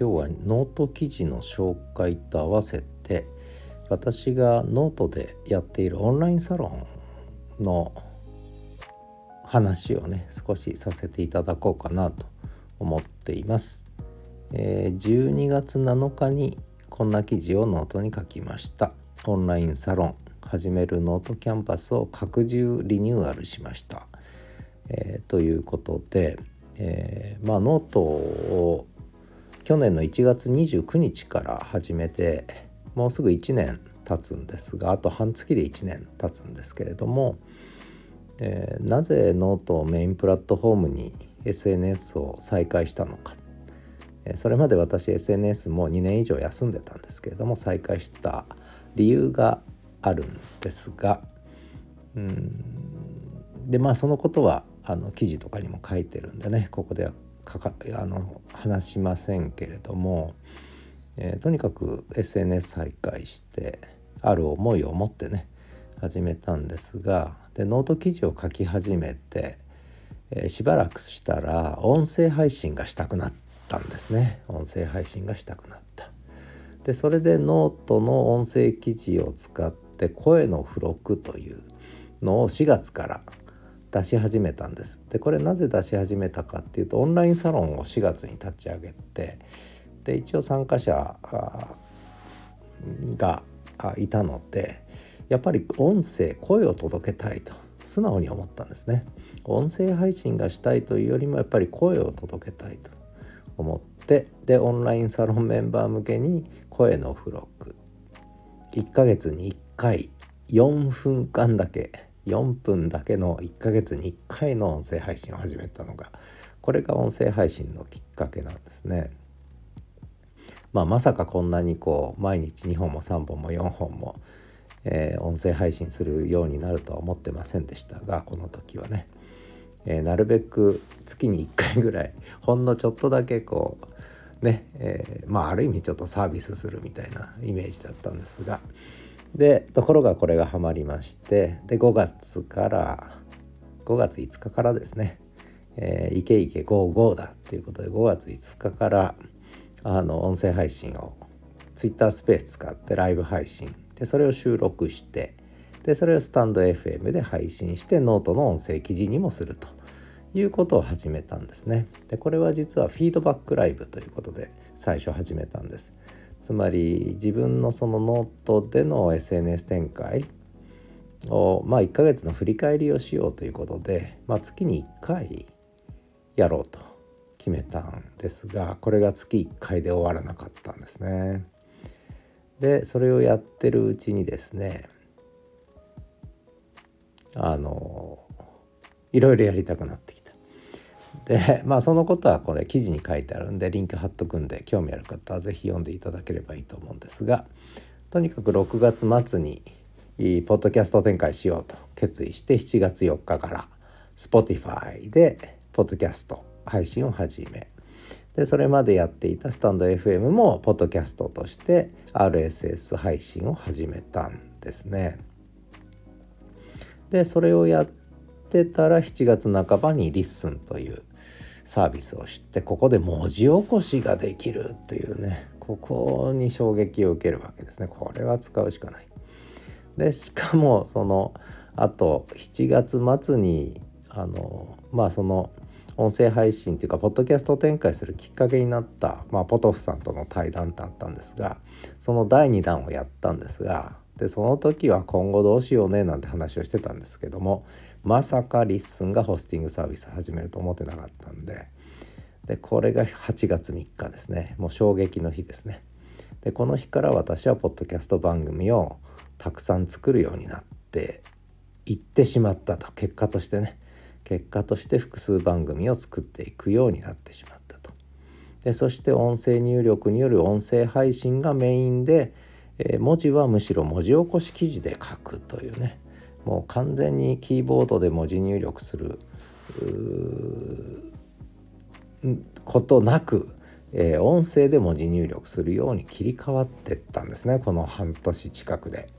今日はノート記事の紹介と合わせて私がノートでやっているオンラインサロンの話をね少しさせていただこうかなと思っています。えー、12月7日にこんな記事をノートに書きました。オンラインサロンはじめるノートキャンパスを拡充リニューアルしました。えー、ということで、えー、まあノートを去年の1月29日から始めてもうすぐ1年経つんですがあと半月で1年経つんですけれども、えー、なぜノートをメインプラットフォームに SNS を再開したのか、えー、それまで私 SNS も2年以上休んでたんですけれども再開した理由があるんですがうん。でまあそのことはあの記事とかにも書いてるんでねここではかかあの話しませんけれども、えー、とにかく SNS 再開してある思いを持ってね始めたんですがでノート記事を書き始めて、えー、しばらくしたら音声配信がしたくなったんですね。音声配信がしたくなった。でそれでノートの音声記事を使って声の付録というのを4月から出し始めたんです。でこれなぜ出し始めたかっていうとオンラインサロンを4月に立ち上げてで一応参加者がいたのでやっぱり音声声を届けたいと素直に思ったんですね。音声配信がしたいというよりもやっぱり声を届けたいと思ってでオンラインサロンメンバー向けに声の付録。1ヶ月に1回4分間だけ4分だけの1ヶ月に1回の音声配信を始めたのがこれが音声配信のきっかけなんですね。まあ、まさかこんなにこう毎日2本も3本も4本も、えー、音声配信するようになるとは思ってませんでしたがこの時はね、えー、なるべく月に1回ぐらいほんのちょっとだけこうね、えー、まあある意味ちょっとサービスするみたいなイメージだったんですがでところがこれがハマりましてで5月から5月5日からですね「えー、いけいけ GoGo だ」っていうことで5月5日から「あの音声配信を Twitter スペース使ってライブ配信。でそれを収録してでそれをスタンド FM で配信してノートの音声記事にもするということを始めたんですね。でこれは実はフィードバックライブということで最初始めたんです。つまり自分のそのノートでの SNS 展開をまあ1ヶ月の振り返りをしようということで、まあ、月に1回やろうと決めたんですがこれが月1回で終わらなかったんですね。でそれをやってるうちにですねあのいろいろやりたくなってきた。で まあそのことはこれ記事に書いてあるんでリンク貼っとくんで興味ある方は是非読んでいただければいいと思うんですがとにかく6月末にポッドキャスト展開しようと決意して7月4日から Spotify でポッドキャスト配信を始めでそれまでやっていたスタンド FM もポッドキャストとして RSS 配信を始めたんですね。でそれをやってたら7月半ばに LISTEN というサービスを知ってここで文字起こしができるっていうねここに衝撃を受けるわけですねこれは使うしかない。でしかもそのあと7月末にあのまあその音声配信っていうかポッドキャストを展開するきっかけになった、まあ、ポトフさんとの対談ってあったんですがその第2弾をやったんですがでその時は今後どうしようねなんて話をしてたんですけどもまさか LISTEN がホスティングサービス始めると思ってなかったんで。でこれが8月3日ですね。もう衝撃の日ですね。でこの日から私はポッドキャスト番組をたくさん作るようになっていってしまったと。結果としてね。結果として複数番組を作っていくようになってしまったと。でそして音声入力による音声配信がメインで、えー、文字はむしろ文字起こし記事で書くというね。もう完全にキーボードで文字入力することなく、えー、音声で文字入力するように切り替わってったんですねこの半年近くで。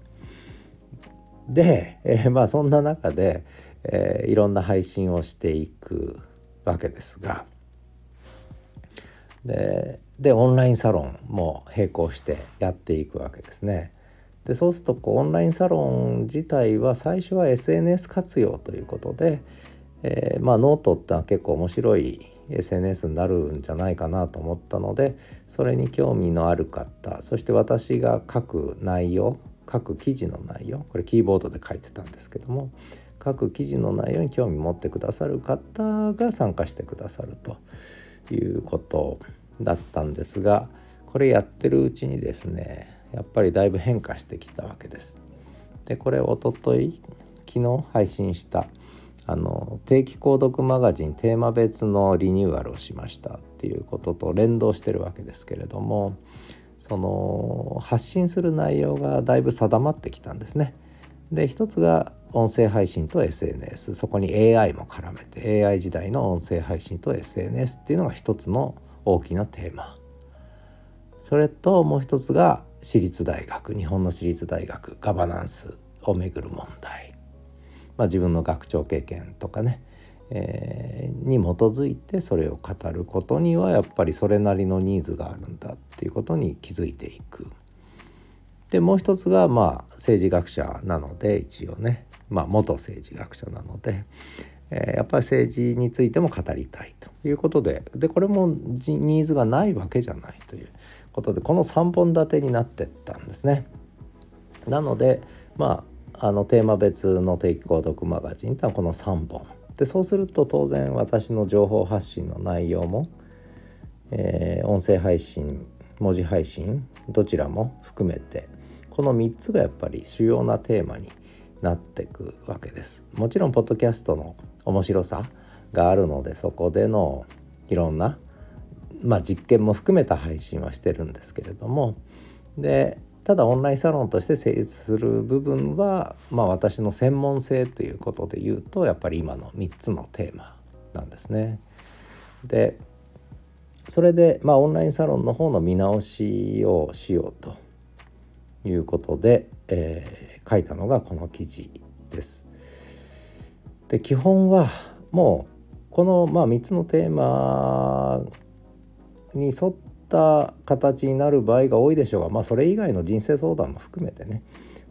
で、えー、まあそんな中で、えー、いろんな配信をしていくわけですがででオンラインサロンも並行してやっていくわけですね。でそうするとこうオンラインサロン自体は最初は SNS 活用ということで、えー、まあノートってのは結構面白い SNS になるんじゃないかなと思ったのでそれに興味のある方そして私が書く内容書く記事の内容これキーボードで書いてたんですけども書く記事の内容に興味持ってくださる方が参加してくださるということだったんですがこれやってるうちにですねやっぱりだいぶ変化してきたわけです。でこれおととい昨日配信したあの定期購読マガジンテーマ別のリニューアルをしましたっていうことと連動してるわけですけれどもその発信する内容がだいぶ定まってきたんですね。で一つが音声配信と SNS そこに AI も絡めて AI 時代の音声配信と SNS っていうのが一つの大きなテーマそれともう一つが私立大学日本の私立大学ガバナンスをめぐる問題、まあ、自分の学長経験とかね、えー、に基づいてそれを語ることにはやっぱりそれなりのニーズがあるんだっていうことに気づいていく。でもう一つがまあ政治学者なので一応ね、まあ、元政治学者なので、えー、やっぱり政治についても語りたいということで。でこれもニーズがないわけじゃないという。ことでこの3本立てになってったんですね。なのでまああのテーマ別の定期購読マガジンってのはこの3本でそうすると当然私の情報発信の内容も、えー、音声配信文字配信どちらも含めてこの3つがやっぱり主要なテーマになっていくわけです。もちろんポッドキャストの面白さがあるのでそこでのいろんなまあ、実験も含めた配信はしてるんですけれどもでただオンラインサロンとして成立する部分は、まあ、私の専門性ということで言うとやっぱり今の3つのテーマなんですね。でそれで、まあ、オンラインサロンの方の見直しをしようということで、えー、書いたのがこの記事です。で基本はもうこの、まあ、3つのテーマに沿った形になる場合が多いでしょうが、まあ、それ以外の人生相談も含めてね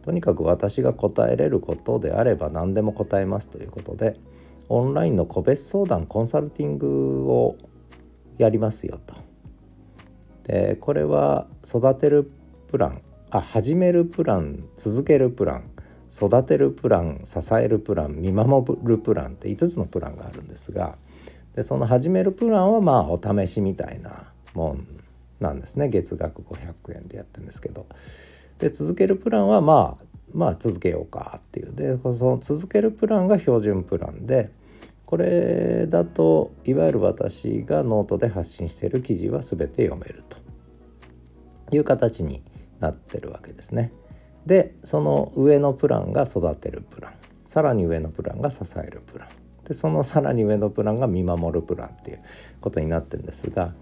とにかく私が答えれることであれば何でも答えますということでオンラインの個別相談コンサルティングをやりますよと。でこれは育てるプランあ始めるプラン続けるプラン育てるプラン支えるプラン見守るプランって5つのプランがあるんですがでその始めるプランはまあお試しみたいなもんなんですね。月額500円でやってるんですけど。で続けるプランはまあまあ続けようかっていう。でその続けるプランが標準プランでこれだといわゆる私がノートで発信している記事は全て読めると。いう形になってるわけですね。でその上のプランが育てるプラン。さらに上のプランが支えるプラン。でそのさらに上のプランが見守るプランっていうことになってるんですが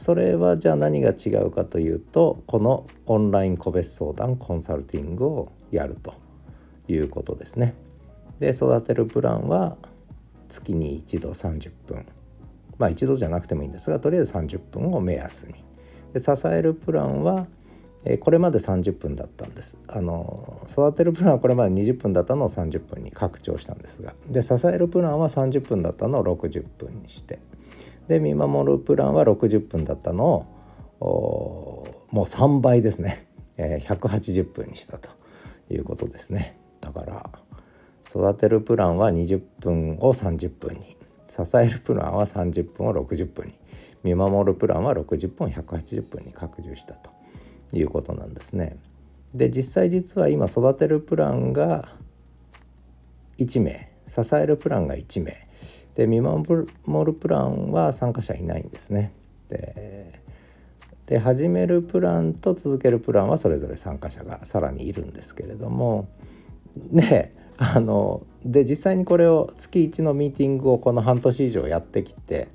それはじゃあ何が違うかというとこのオンライン個別相談コンサルティングをやるということですね。で育てるプランは月に一度30分。まあ一度じゃなくてもいいんですがとりあえず30分を目安に。で支えるプランはこれまで30分だったんです。あの育てるプランはこれまで20分だったのを30分に拡張したんですが。で支えるプランは30分だったのを60分にして。で見守るプランは60分だったのをもう3倍ですね、えー、180分にしたということですねだから育てるプランは20分を30分に支えるプランは30分を60分に見守るプランは60分を180分に拡充したということなんですね。で実際実は今育てるプランが1名支えるプランが1名で見守るプランは参加者いないんですね。でで始めるプランと続けるプランはそれぞれ参加者がさらにいるんですけれどもであので実際にこれを月1のミーティングをこの半年以上やってきて、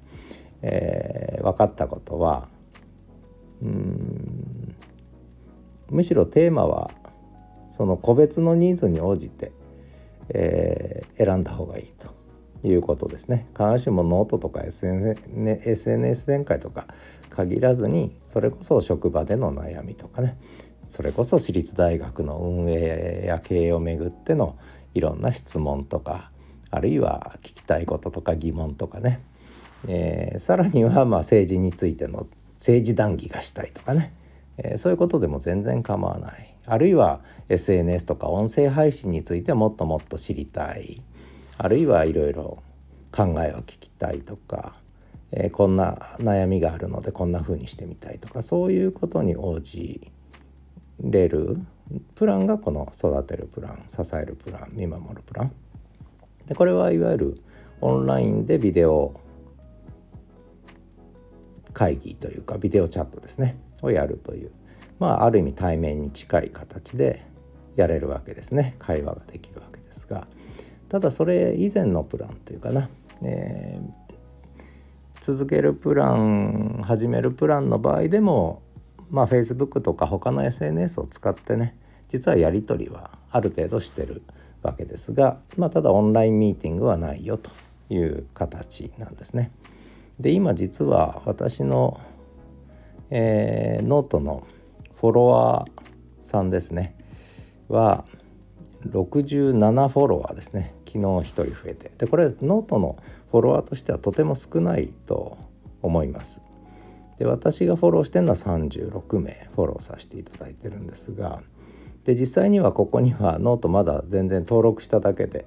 えー、分かったことはうんむしろテーマはその個別のニーズに応じて、えー、選んだ方がいいということですね。必ずしもノートとか SNS 展開とか限らずにそれこそ職場での悩みとかね。それこそ私立大学の運営や経営をめぐってのいろんな質問とかあるいは聞きたいこととか疑問とかね、えー、さらにはま政治についての政治談義がしたいとかね、えー、そういうことでも全然構わない。あるいは SNS とか音声配信についてもっともっと知りたい。あるいはいろいろ考えを聞きたいとか、えー、こんな悩みがあるのでこんな風にしてみたいとかそういうことに応じれるプランがこの育てるプラン支えるプラン見守るプラン。でこれはいわゆるオンラインでビデオ会議というかビデオチャットですねをやるというまあある意味対面に近い形でやれるわけですね。会話ができるわけですが。ただそれ以前のプランというかな、えー、続けるプラン始めるプランの場合でもまあ Facebook とか他の SNS を使ってね実はやり取りはある程度してるわけですが、まあ、ただオンラインミーティングはないよという形なんですね。で今実は私の、えー、ノートのフォロワーさんですねは67フォロワーですね昨日1人増えてでこれノートのフォロワーとしてはとても少ないと思いますで私がフォローしてるのは36名フォローさせていただいてるんですがで実際にはここにはノートまだ全然登録しただけで、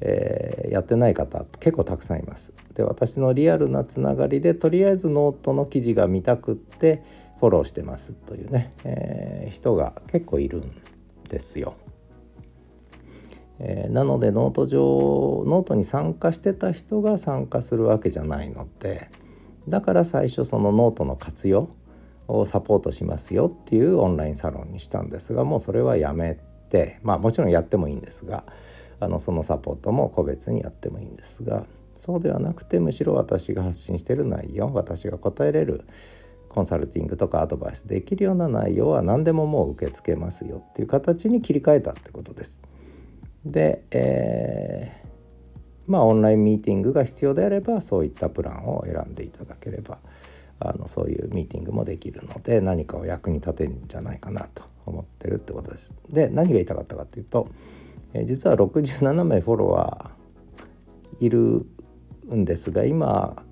えー、やってない方結構たくさんいます。で私のリアルなつながりでとりあえずノートの記事が見たくってフォローしてますというね、えー、人が結構いるんですよ。えー、なのでノート上ノートに参加してた人が参加するわけじゃないのでだから最初そのノートの活用をサポートしますよっていうオンラインサロンにしたんですがもうそれはやめてまあもちろんやってもいいんですがあのそのサポートも個別にやってもいいんですがそうではなくてむしろ私が発信してる内容私が答えれるコンサルティングとかアドバイスできるような内容は何でももう受け付けますよっていう形に切り替えたってことです。で、えー、まあオンラインミーティングが必要であればそういったプランを選んでいただければあのそういうミーティングもできるので何かを役に立てるんじゃないかなと思ってるってことです。で何が言いたかったかっていうと、えー、実は67名フォロワーいるんですが今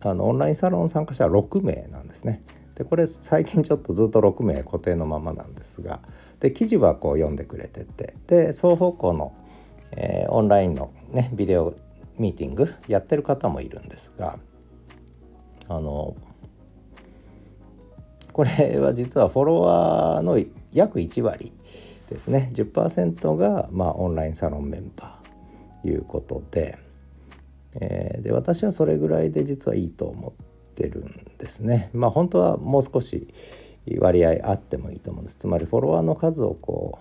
あのオンラインサロン参加者は6名なんですね。でこれ最近ちょっとずっと6名固定のままなんですがで記事はこう読んでくれててで双方向の、えー、オンラインのねビデオミーティングやってる方もいるんですがあのこれは実はフォロワーの約1割ですね。10%がまあオンラインサロンメンバーということで,、えー、で私はそれぐらいで実はいいと思ってるんですね。まあ本当はもう少し割合あってもいいと思うんです。つまりフォロワーの数をこ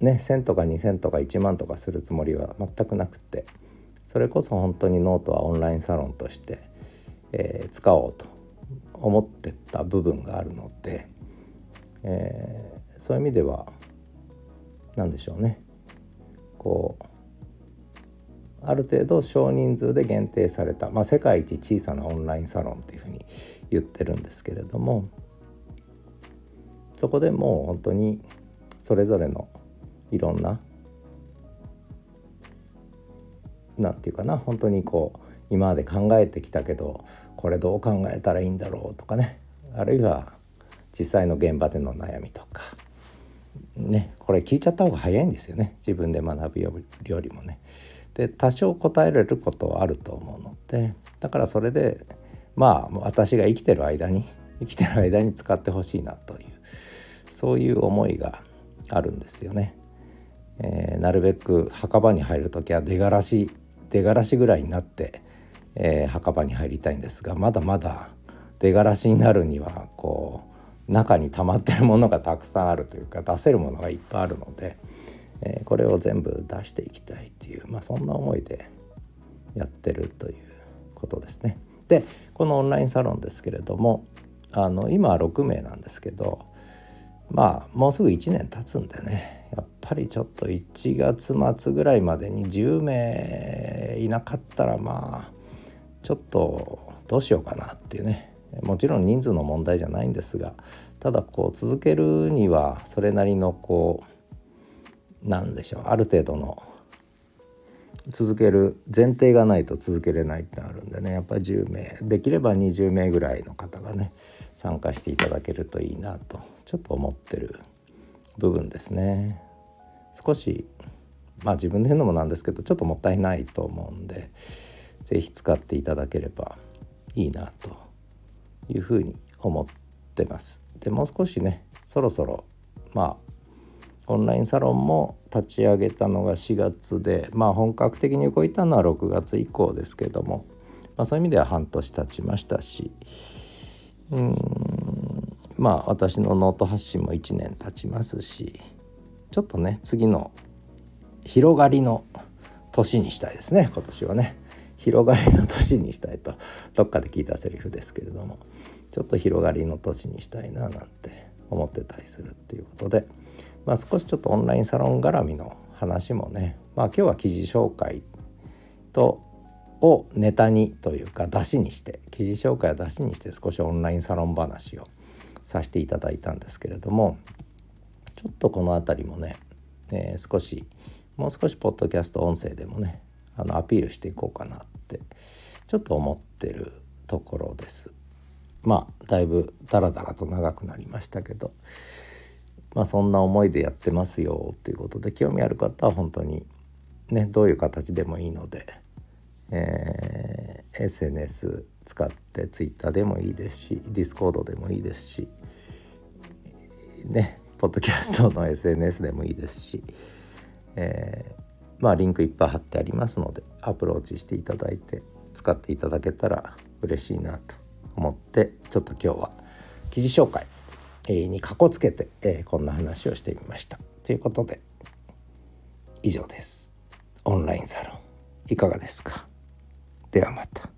うね1000とか2000とか1万とかするつもりは全くなくてそれこそ本当にノートはオンラインサロンとしてえー、使おうと思ってた部分があるので、えー、そういう意味では何でしょうね。こうある程度少人数で限定された、まあ、世界一小さなオンラインサロンっていうふうに言ってるんですけれどもそこでもう本当にそれぞれのいろんな何て言うかな本当にこう今まで考えてきたけどこれどう考えたらいいんだろうとかねあるいは実際の現場での悩みとかねこれ聞いちゃった方が早いんですよね自分で学ぶよりもね。で多少答えられることはあると思うのでだからそれでまあ私が生きてる間に生きてる間に使ってほしいなというそういう思いがあるんですよね。えー、なるべく墓場に入る時は出がらし出がらしぐらいになってえー、墓場に入りたいんですがまだまだ出がらしになるにはこう中に溜まってるものがたくさんあるというか出せるものがいっぱいあるので、えー、これを全部出していきたいっていう、まあ、そんな思いでやってるということですね。でこのオンラインサロンですけれどもあの今は6名なんですけどまあもうすぐ1年経つんでね。やっぱりちょっと1月末ぐらいまでに10名いなかったらまあちょっとどうしようかなっていうね。もちろん人数の問題じゃないんですがただこう続けるにはそれなりのこうなんでしょうある程度の続ける前提がないと続けれないってあるんでね。やっぱり10名できれば20名ぐらいの方がね参加していただけるといいなとちょっと思ってる部分ですね。少しまあ自分で言うのもなんですけどちょっともったいないと思うんで是非使っていただければいいなというふうに思ってます。でもう少しねそろそろまあオンラインサロンも立ち上げたのが4月でまあ本格的に動いたのは6月以降ですけども、まあ、そういう意味では半年経ちましたしうんまあ私のノート発信も1年経ちますしちょっとね次の広がりの年にしたいですね今年はね広がりの年にしたいとどっかで聞いたセリフですけれどもちょっと広がりの年にしたいななんて思ってたりするっていうことで。まあ、少しちょっとオンラインサロン絡みの話もね、まあ、今日は記事紹介とをネタにというか出しにして記事紹介を出しにして少しオンラインサロン話をさせていただいたんですけれどもちょっとこの辺りもね、えー、少しもう少しポッドキャスト音声でもねあのアピールしていこうかなってちょっと思ってるところです。まあだいぶダラダラと長くなりましたけどまあ、そんな思いでやってますよっていうことで興味ある方は本当にねどういう形でもいいので、えー、SNS 使って Twitter でもいいですし Discord でもいいですしねポッドキャストの SNS でもいいですし、えー、まあリンクいっぱい貼ってありますのでアプローチしていただいて使っていただけたら嬉しいなと思ってちょっと今日は記事紹介にかこつけて、えー、こんな話をしてみました。ということで以上です。オンラインサロンいかがですか？ではまた。